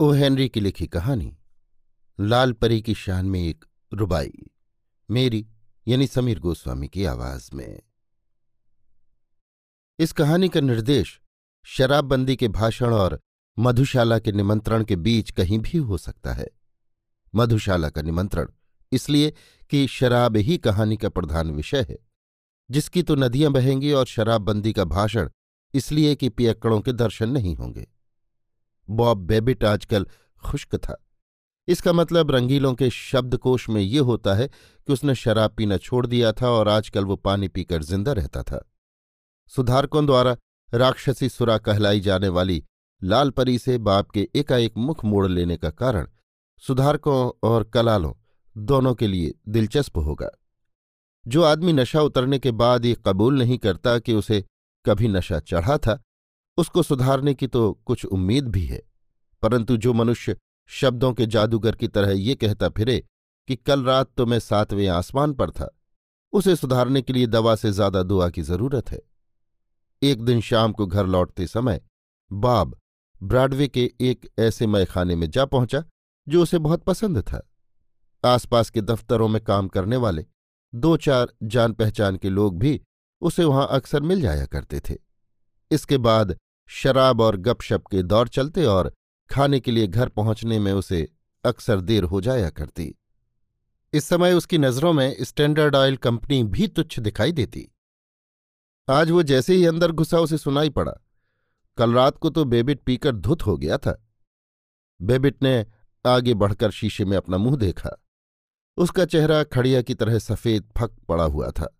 O Henry की लिखी कहानी, लाल परी की शान में एक रुबाई, मेरी, यानी समीर गोस्वामी की आवाज़ में। इस कहानी का निर्देश शराबबंदी के भाषण और मधुशाला के निमंत्रण के बीच कहीं भी हो सकता है। मधुशाला का निमंत्रण इसलिए कि शराब ही कहानी का प्रधान विषय है, जिसकी तो नदियाँ बहेंगी और शराबबंदी का भाषण इसलिए कि पियक्कड़ों के दर्शन नहीं होंगे। बॉब बेबिट आजकल खुश्क था। इसका मतलब रंगीलों के शब्दकोश में ये होता है कि उसने शराब पीना छोड़ दिया था और आजकल वो पानी पीकर ज़िंदा रहता था। सुधारकों द्वारा राक्षसी सुरा कहलाई जाने वाली लाल परी से बाप के एकाएक मुख मोड़ लेने का कारण सुधारकों और कलालों दोनों के लिए दिलचस्प होगा। जो आदमी नशा उतरने के बाद ये कबूल नहीं करता कि उसे कभी नशा चढ़ा था उसको सुधारने की तो कुछ उम्मीद भी है। परंतु जो मनुष्य शब्दों के जादूगर की तरह ये कहता फिरे कि कल रात तो मैं सातवें आसमान पर था, उसे सुधारने के लिए दवा से ज़्यादा दुआ की ज़रूरत है। एक दिन शाम को घर लौटते समय बाब ब्रॉडवे के एक ऐसे मैखाने में जा पहुँचा, जो उसे बहुत पसंद था। आसपास के दफ्तरों में काम करने वाले दो चार जान पहचान के लोग भी उसे वहाँ अक्सर मिल जाया करते थे। इसके बाद शराब और गपशप के दौर चलते और खाने के लिए घर पहुँचने में उसे अक्सर देर हो जाया करती। इस समय उसकी नज़रों में स्टैंडर्ड ऑयल कंपनी भी तुच्छ दिखाई देती। आज वो जैसे ही अंदर घुसा उसे सुनाई पड़ा। कल रात को तो बेबिट पीकर धुत हो गया था। बेबिट ने आगे बढ़कर शीशे में अपना मुँह देखा। उसका चेहरा खड़िया की तरह सफ़ेद फक पड़ा हुआ था।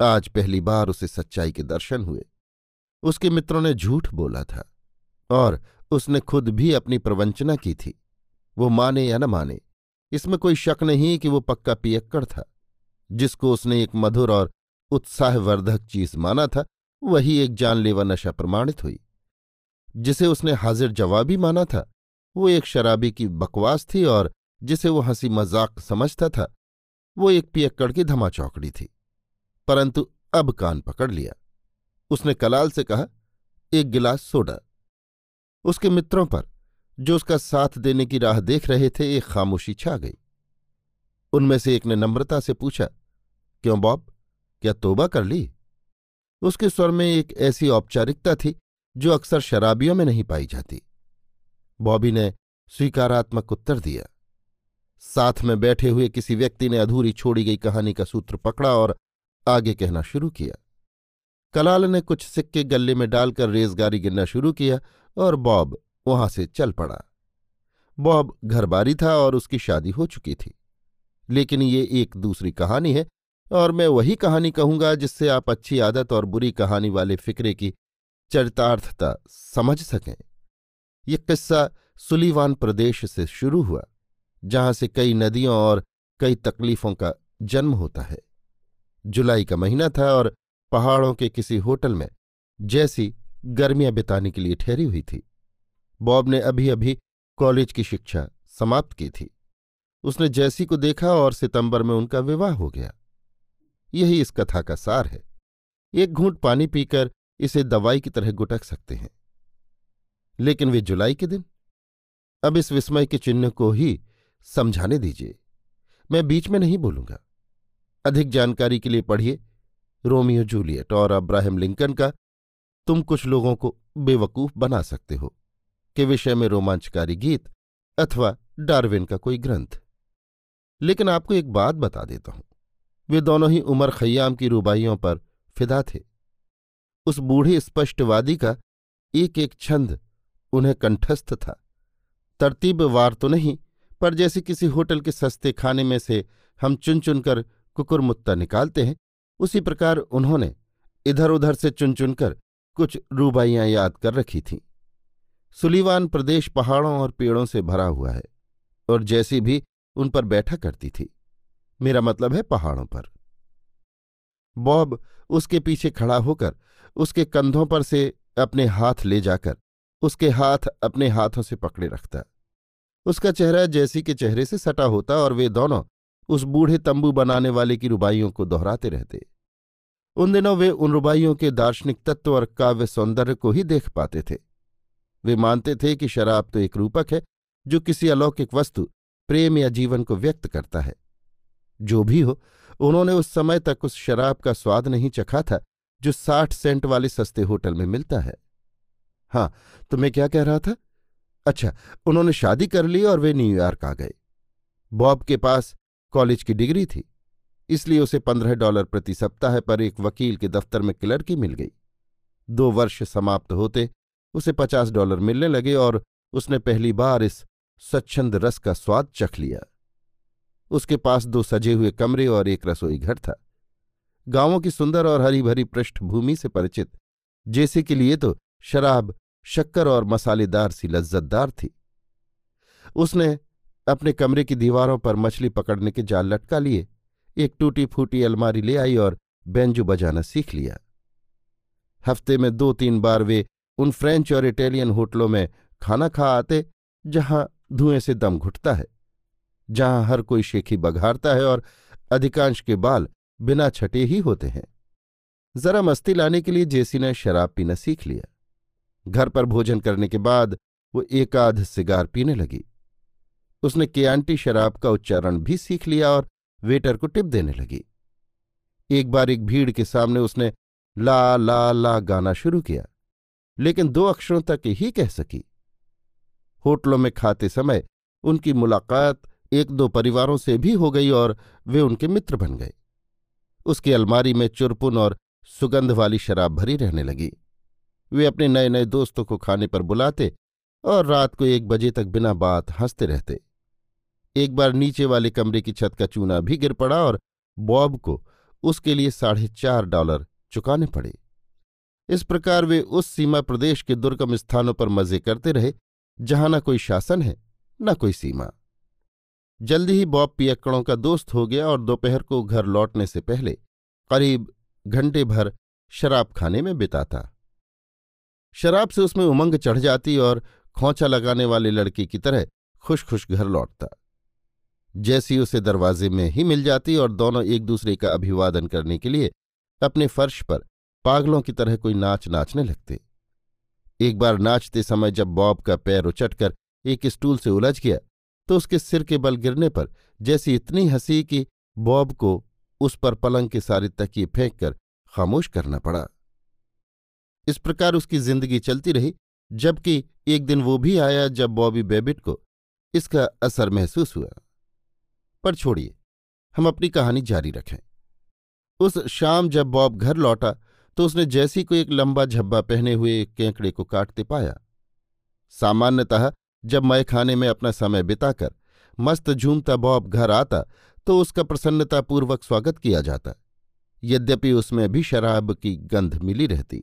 आज पहली बार उसे सच्चाई के दर्शन हुए। उसके मित्रों ने झूठ बोला था और उसने खुद भी अपनी प्रवंचना की थी। वो माने या न माने, इसमें कोई शक नहीं कि वो पक्का पियक्कड़ था। जिसको उसने एक मधुर और उत्साहवर्धक चीज़ माना था, वही एक जानलेवा नशा प्रमाणित हुई। जिसे उसने हाजिर जवाबी माना था, वो एक शराबी की बकवास थी और जिसे वो हँसी मज़ाक समझता था, वो एक पियक्कड़ की धमाचौकड़ी थी। परंतु अब कान पकड़ लिया। उसने कलाल से कहा, एक गिलास सोडा। उसके मित्रों पर, जो उसका साथ देने की राह देख रहे थे, एक खामोशी छा गई। उनमें से एक ने नम्रता से पूछा, क्यों बॉब, क्या तोबा कर ली? उसके स्वर में एक ऐसी औपचारिकता थी, जो अक्सर शराबियों में नहीं पाई जाती। बॉबी ने स्वीकारात्मक उत्तर दिया। साथ में बैठे हुए किसी व्यक्ति ने अधूरी छोड़ी गई कहानी का सूत्र पकड़ा और आगे कहना शुरू किया। कलाल ने कुछ सिक्के गले में डालकर रेजगारी गिनना शुरू किया और बॉब वहाँ से चल पड़ा। बॉब घरबारी था और उसकी शादी हो चुकी थी। लेकिन ये एक दूसरी कहानी है और मैं वही कहानी कहूँगा जिससे आप अच्छी आदत और बुरी कहानी वाले फिक्रे की चरितार्थता समझ सकें। ये किस्सा सुलीवान प्रदेश से शुरू हुआ, जहाँ से कई नदियों और कई तकलीफों का जन्म होता है। जुलाई का महीना था और पहाड़ों के किसी होटल में जैसी गर्मियाँ बिताने के लिए ठहरी हुई थी। बॉब ने अभी अभी कॉलेज की शिक्षा समाप्त की थी। उसने जैसी को देखा और सितंबर में उनका विवाह हो गया। यही इस कथा का सार है। एक घूंट पानी पीकर इसे दवाई की तरह गुटक सकते हैं। लेकिन वे जुलाई के दिन? अब इस विस्मय के चिन्ह को ही समझाने दीजिए। मैं बीच में नहीं बोलूँगा। अधिक जानकारी के लिए पढ़िए। रोमियो जूलियट और अब्राहम लिंकन का, तुम कुछ लोगों को बेवकूफ़ बना सकते हो, के विषय में रोमांचकारी गीत अथवा डार्विन का कोई ग्रंथ। लेकिन आपको एक बात बता देता हूँ, वे दोनों ही उमर खयाम की रुबाइयों पर फिदा थे। उस बूढ़े स्पष्टवादी का एक एक छंद उन्हें कंठस्थ था। तरतीब वार तो नहीं, पर जैसे किसी होटल के सस्ते खाने में से हम चुन चुनकर कुकुरमुत्ता निकालते हैं उसी प्रकार उन्होंने इधर उधर से चुन चुनकर कुछ रूबाइयाँ याद कर रखी थीं। सुलीवान प्रदेश पहाड़ों और पेड़ों से भरा हुआ है और जैसी भी उन पर बैठा करती थी। मेरा मतलब है पहाड़ों पर। बॉब उसके पीछे खड़ा होकर उसके कंधों पर से अपने हाथ ले जाकर उसके हाथ अपने हाथों से पकड़े रखता। उसका चेहरा जैसी के चेहरे से सटा होता और वे दोनों उस बूढ़े तंबू बनाने वाले की रुबाइयों को दोहराते रहते। उन दिनों वे उन रुबाइयों के दार्शनिक तत्व और काव्य सौंदर्य को ही देख पाते थे। वे मानते थे कि शराब तो एक रूपक है, जो किसी अलौकिक वस्तु, प्रेम या जीवन को व्यक्त करता है। जो भी हो, उन्होंने उस समय तक उस शराब का स्वाद नहीं चखा था, जो साठ सेंट वाले सस्ते होटल में मिलता है। हाँ तो मैं क्या कह रहा था? अच्छा उन्होंने शादी कर ली और वे न्यूयॉर्क आ गए। बॉब के पास कॉलेज की डिग्री थी, इसलिए उसे पंद्रह डॉलर प्रति सप्ताह पर एक वकील के दफ्तर में क्लर्की मिल गई। दो वर्ष समाप्त होते, उसे पचास डॉलर मिलने लगे और उसने पहली बार इस स्वच्छंद रस का स्वाद चख लिया। उसके पास दो सजे हुए कमरे और एक रसोई घर था। गाँवों की सुंदर और हरी भरी पृष्ठभूमि से परिचित, जैसे के लिए तो शराब, शक्कर और मसालेदार सी लज्जतदार थी। उसने अपने कमरे की दीवारों पर मछली पकड़ने के जाल लटका लिए। एक टूटी फूटी अलमारी ले आई और बेंजू बजाना सीख लिया। हफ़्ते में दो तीन बार वे उन फ्रेंच और इटालियन होटलों में खाना खा आते, जहाँ धुएँ से दम घुटता है, जहाँ हर कोई शेखी बघारता है और अधिकांश के बाल बिना छटे ही होते हैं। जरा मस्ती लाने के लिए जेसी ने शराब पीना सीख लिया। घर पर भोजन करने के बाद वो एक आध सिगार पीने लगी। उसने केआंटी शराब का उच्चारण भी सीख लिया और वेटर को टिप देने लगी। एक बार एक भीड़ के सामने उसने ला ला ला गाना शुरू किया, लेकिन दो अक्षरों तक ही कह सकी। होटलों में खाते समय उनकी मुलाकात एक दो परिवारों से भी हो गई और वे उनके मित्र बन गए। उसकी अलमारी में चुरपुन और सुगंध वाली शराब भरी रहने लगी। वे अपने नए नए दोस्तों को खाने पर बुलाते और रात को एक बजे तक बिना बात हँसते रहते। एक बार नीचे वाले कमरे की छत का चूना भी गिर पड़ा और बॉब को उसके लिए साढ़े चार डॉलर चुकाने पड़े। इस प्रकार वे उस सीमा प्रदेश के दुर्गम स्थानों पर मज़े करते रहे, जहाँ न कोई शासन है, न कोई सीमा। जल्दी ही बॉब पियक्कड़ों का दोस्त हो गया और दोपहर को घर लौटने से पहले करीब घंटे भर शराब खाने में बिताता। शराब से उसमें उमंग चढ़ जाती और खोंचा लगाने वाले लड़के की तरह खुश खुश घर लौटता। जैसी उसे दरवाजे में ही मिल जाती और दोनों एक दूसरे का अभिवादन करने के लिए अपने फर्श पर पागलों की तरह कोई नाच नाचने लगते। एक बार नाचते समय जब बॉब का पैर उचटकर एक स्टूल से उलझ गया तो उसके सिर के बल गिरने पर जैसी इतनी हँसी कि बॉब को उस पर पलंग के सारे तकिए फेंक कर खामोश करना पड़ा। इस प्रकार उसकी ज़िंदगी चलती रही, जबकि एक दिन वो भी आया जब बॉबी बेबिट को इसका असर महसूस हुआ। पर छोड़िए। हम अपनी कहानी जारी रखें। उस शाम जब बॉब घर लौटा तो उसने जैसी को एक लंबा झब्बा पहने हुए एक केंकड़े को काटते पाया। सामान्यतः जब मैं खाने में अपना समय बिताकर मस्त झूमता बॉब घर आता तो उसका प्रसन्नतापूर्वक स्वागत किया जाता। यद्यपि उसमें भी शराब की गंध मिली रहती।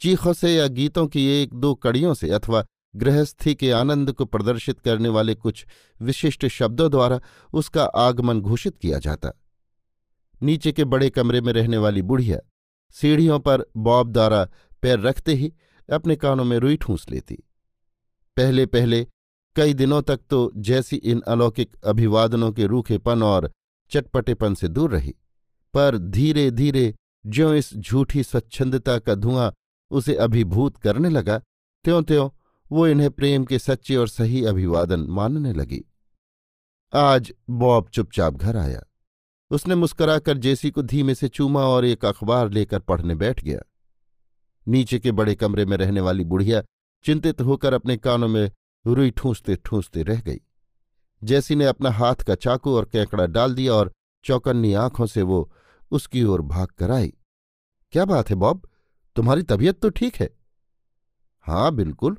चीखों से या गीतों की एक दो कड़ियों से अथवा गृहस्थी के आनंद को प्रदर्शित करने वाले कुछ विशिष्ट शब्दों द्वारा उसका आगमन घोषित किया जाता। नीचे के बड़े कमरे में रहने वाली बुढ़िया सीढ़ियों पर बॉब द्वारा पैर रखते ही अपने कानों में रुई ठूंस लेती। पहले पहले कई दिनों तक तो जैसी इन अलौकिक अभिवादनों के रूखेपन और चटपटेपन से दूर रही, पर धीरे धीरे ज्यों इस झूठी स्वच्छंदता का धुआँ उसे अभिभूत करने लगा त्यों त्यों वो इन्हें प्रेम के सच्चे और सही अभिवादन मानने लगी। आज बॉब चुपचाप घर आया। उसने मुस्कुराकर जेसी को धीमे से चूमा और एक अखबार लेकर पढ़ने बैठ गया। नीचे के बड़े कमरे में रहने वाली बुढ़िया चिंतित होकर अपने कानों में रुई ठूंसते ठूंसते रह गई। जैसी ने अपना हाथ का चाकू और कैकड़ा डाल दिया और चौकन्नी आँखों से वो उसकी ओर भाग कर आई। क्या बात है बॉब? तुम्हारी तबीयत तो ठीक है? हाँ बिल्कुल।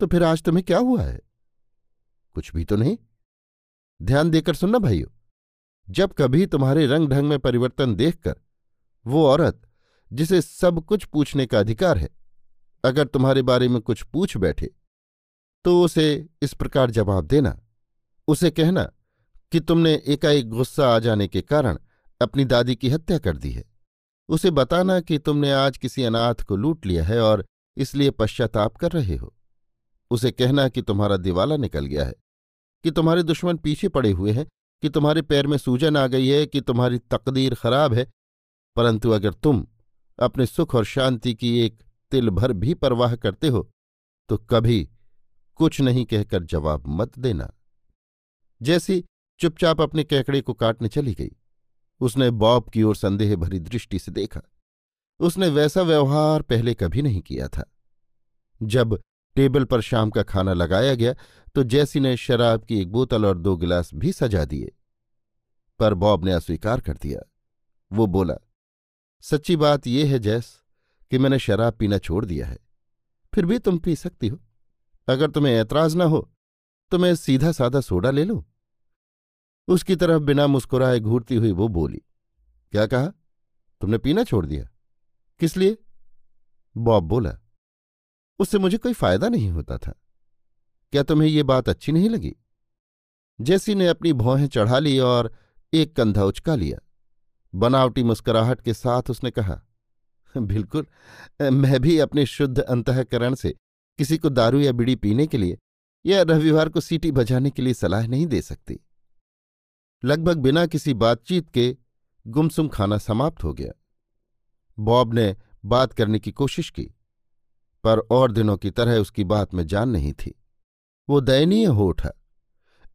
तो फिर आज तुम्हें क्या हुआ है? कुछ भी तो नहीं। ध्यान देकर सुनना भाइयों, जब कभी तुम्हारे रंग ढंग में परिवर्तन देखकर वो औरत, जिसे सब कुछ पूछने का अधिकार है, अगर तुम्हारे बारे में कुछ पूछ बैठे तो उसे इस प्रकार जवाब देना। उसे कहना कि तुमने एकाएक गुस्सा आ जाने के कारण अपनी दादी की हत्या कर दी है। उसे बताना कि तुमने आज किसी अनाथ को लूट लिया है और इसलिए पश्चाताप कर रहे हो। उसे कहना कि तुम्हारा दिवाला निकल गया है, कि तुम्हारे दुश्मन पीछे पड़े हुए हैं, कि तुम्हारे पैर में सूजन आ गई है, कि तुम्हारी तकदीर खराब है। परंतु अगर तुम अपने सुख और शांति की एक तिल भर भी परवाह करते हो तो कभी कुछ नहीं कहकर जवाब मत देना। जैसी चुपचाप अपने कैकड़े को काटने चली गई, उसने बॉब की ओर संदेह भरी दृष्टि से देखा। उसने वैसा व्यवहार पहले कभी नहीं किया था। जब टेबल पर शाम का खाना लगाया गया तो जैसी ने शराब की एक बोतल और दो गिलास भी सजा दिए। पर बॉब ने अस्वीकार कर दिया। वो बोला, सच्ची बात यह है जैस कि मैंने शराब पीना छोड़ दिया है। फिर भी तुम पी सकती हो। अगर तुम्हें ऐतराज ना हो तो मैं सीधा साधा सोडा ले लूँ। उसकी तरफ़ बिना मुस्कुराए घूरती हुई वो बोली, क्या कहा? तुमने पीना छोड़ दिया? किस लिए? बॉब बोला उससे मुझे कोई फ़ायदा नहीं होता था। क्या तुम्हें ये बात अच्छी नहीं लगी? जैसी ने अपनी भौहें चढ़ा ली और एक कंधा उचका लिया। बनावटी मुस्कुराहट के साथ उसने कहा, बिल्कुल, मैं भी अपने शुद्ध अंतकरण से किसी को दारू या बीड़ी पीने के लिए या रविवार को सीटी बजाने के लिए सलाह नहीं दे सकती। लगभग बिना किसी बातचीत के गुमसुम खाना समाप्त हो गया। बॉब ने बात करने की कोशिश की। पर और दिनों की तरह उसकी बात में जान नहीं थी। वो दयनीय हो उठा।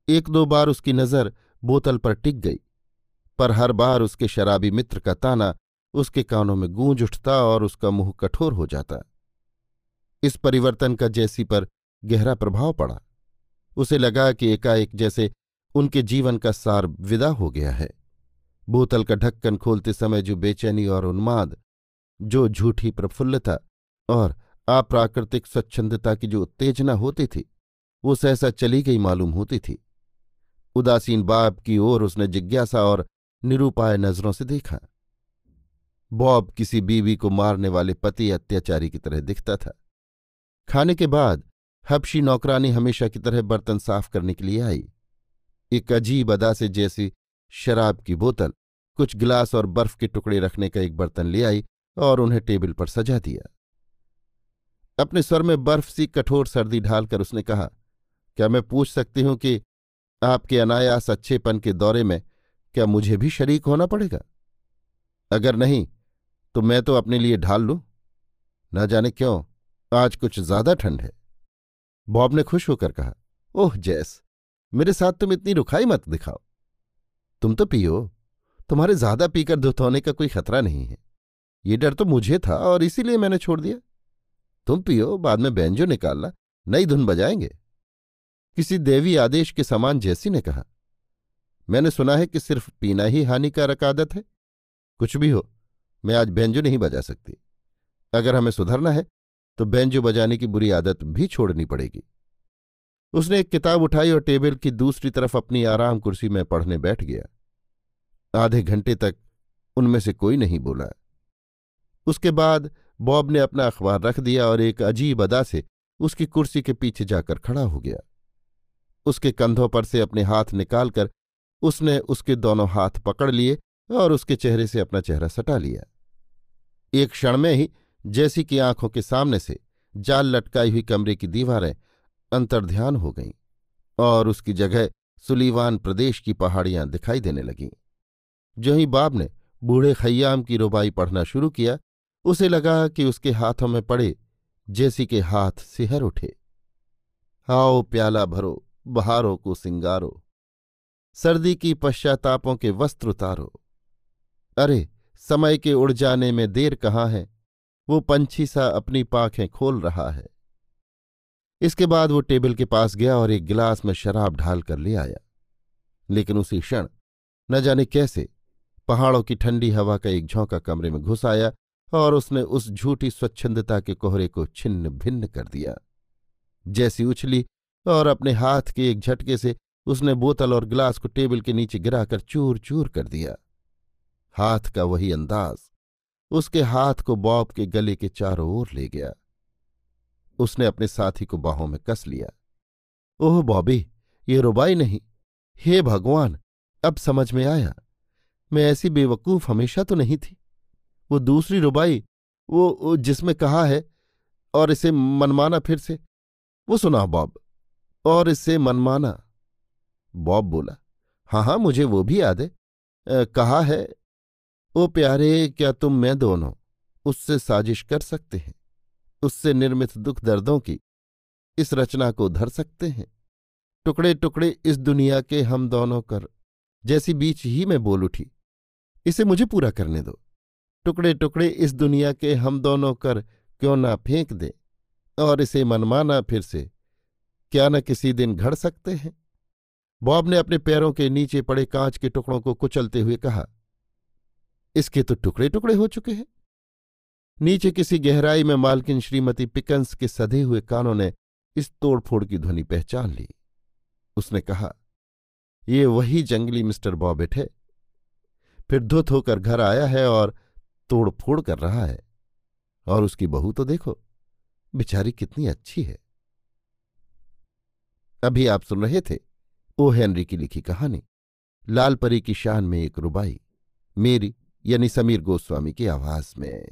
एक दो बार उसकी नज़र बोतल पर टिक गई, पर हर बार उसके शराबी मित्र का ताना उसके कानों में गूंज उठता और उसका मुँह कठोर हो जाता। इस परिवर्तन का जैसी पर गहरा प्रभाव पड़ा। उसे लगा कि एकाएक जैसे उनके जीवन का सार विदा हो गया है। बोतल का ढक्कन खोलते समय जो बेचैनी और उन्माद, जो झूठी प्रफुल्लता और अप्राकृतिक स्वच्छंदता की जो उत्तेजना होती थी, वो सहसा चली गई मालूम होती थी। उदासीन बाप की ओर उसने जिज्ञासा और निरूपाय नज़रों से देखा। बॉब किसी बीवी को मारने वाले पति अत्याचारी की तरह दिखता था। खाने के बाद हबशी नौकरानी हमेशा की तरह बर्तन साफ़ करने के लिए आई। एक अजीब अदा से जैसी शराब की बोतल, कुछ गिलास और बर्फ़ के टुकड़े रखने का एक बर्तन ले आई और उन्हें टेबल पर सजा दिया। अपने स्वर में बर्फ़ सी कठोर सर्दी ढालकर उसने कहा, क्या मैं पूछ सकती हूँ कि आपके अनायास अच्छेपन के दौरे में क्या मुझे भी शरीक होना पड़ेगा? अगर नहीं तो मैं तो अपने लिए ढाल लूँ। न जाने क्यों, आज कुछ ज़्यादा ठंड है। बॉब ने खुश होकर कहा, ओह, जैस, मेरे साथ तुम इतनी रुखाई मत दिखाओ। तुम तो पियो, तुम्हारे ज़्यादा पीकर धुत होने का कोई खतरा नहीं है। ये डर तो मुझे था और इसीलिए मैंने छोड़ दिया। तुम पियो, बाद में बैंजो निकालना, नई धुन बजाएँगे। किसी देवी आदेश के समान जैसी ने कहा। मैंने सुना है कि सिर्फ़ पीना ही हानिकारक आदत है। कुछ भी हो, मैं आज बैंजो नहीं बजा सकती। अगर हमें सुधरना है तो बैंजो बजाने की बुरी आदत भी छोड़नी पड़ेगी। उसने एक किताब उठाई और टेबल की दूसरी तरफ़ अपनी आराम कुर्सी में पढ़ने बैठ गया। आधे घंटे तक उनमें से कोई नहीं बोला। उसके बाद बॉब ने अपना अखबार रख दिया और एक अजीब अदा से उसकी कुर्सी के पीछे जाकर खड़ा हो गया। उसके कंधों पर से अपने हाथ निकालकर उसने उसके दोनों हाथ पकड़ लिए और उसके चेहरे से अपना चेहरा सटा लिया। एक क्षण में ही जैसी कि आँखों के सामने से जाल लटकाई हुई कमरे की दीवारें अंतर्ध्यान हो गईं और उसकी जगह सुलीवान प्रदेश की पहाड़ियाँ दिखाई देने लगीं। जो ही बाब ने बूढ़े खय्याम की रुबाई पढ़ना शुरू किया उसे लगा कि उसके हाथों में पड़े जैसी के हाथ सिहर उठे। आओ प्याला भरो, बहारों को सिंगारो, सर्दी की पश्चातापों के वस्त्र उतारो। अरे, समय के उड़ जाने में देर कहाँ है? वो पंछी सा अपनी पाखें खोल रहा है। इसके बाद वो टेबल के पास गया और एक गिलास में शराब ढाल कर ले आया। लेकिन उसी क्षण, न जाने कैसे, पहाड़ों की ठंडी हवा का एक झोंका कमरे में घुस आया और उसने उस झूठी स्वच्छंदता के कोहरे को छिन्न भिन्न कर दिया। जैसी उछली और अपने हाथ के एक झटके से उसने बोतल और गिलास को टेबल के नीचे गिराकर चूर चूर कर दिया। हाथ का वही अंदाज उसके हाथ को बॉब के गले के चारों ओर ले गया। उसने अपने साथी को बाहों में कस लिया। ओह बॉबी, ये रुबाई नहीं। हे भगवान, अब समझ में आया। मैं ऐसी बेवकूफ़ हमेशा तो नहीं थी। वो दूसरी रुबाई, वो जिसमें कहा है, और इसे मनमाना फिर से। वो सुना, बॉब। और इससे मनमाना। बॉब बोला हाँ हाँ मुझे वो भी याद है। कहा है, ओ प्यारे, क्या तुम मैं दोनों, उससे साजिश कर सकते हैं, उससे निर्मित दुख दर्दों की इस रचना को धर सकते हैं। टुकड़े टुकड़े इस दुनिया के हम दोनों कर, जैसी बीच ही में बोल उठी, इसे मुझे पूरा करने दो। टुकड़े टुकड़े इस दुनिया के हम दोनों कर क्यों ना फेंक दे और इसे मनमाना फिर से। क्या न किसी दिन घड़ सकते हैं? बॉब ने अपने पैरों के नीचे पड़े कांच के टुकड़ों को कुचलते हुए कहा, इसके तो टुकड़े टुकड़े हो चुके हैं। नीचे किसी गहराई में मालकिन श्रीमती पिकंस के सधे हुए कानों ने इस तोड़फोड़ की ध्वनि पहचान ली। उसने कहा, ये वही जंगली मिस्टर बॉबिट है। फिर धुत होकर घर आया है और तोड़फोड़ कर रहा है। और उसकी बहू तो देखो, बिचारी कितनी अच्छी है। अभी आप सुन रहे थे ओ. हेनरी की लिखी कहानी लाल परी की शान में एक रुबाई, मेरी यानी समीर गोस्वामी की आवाज़ में।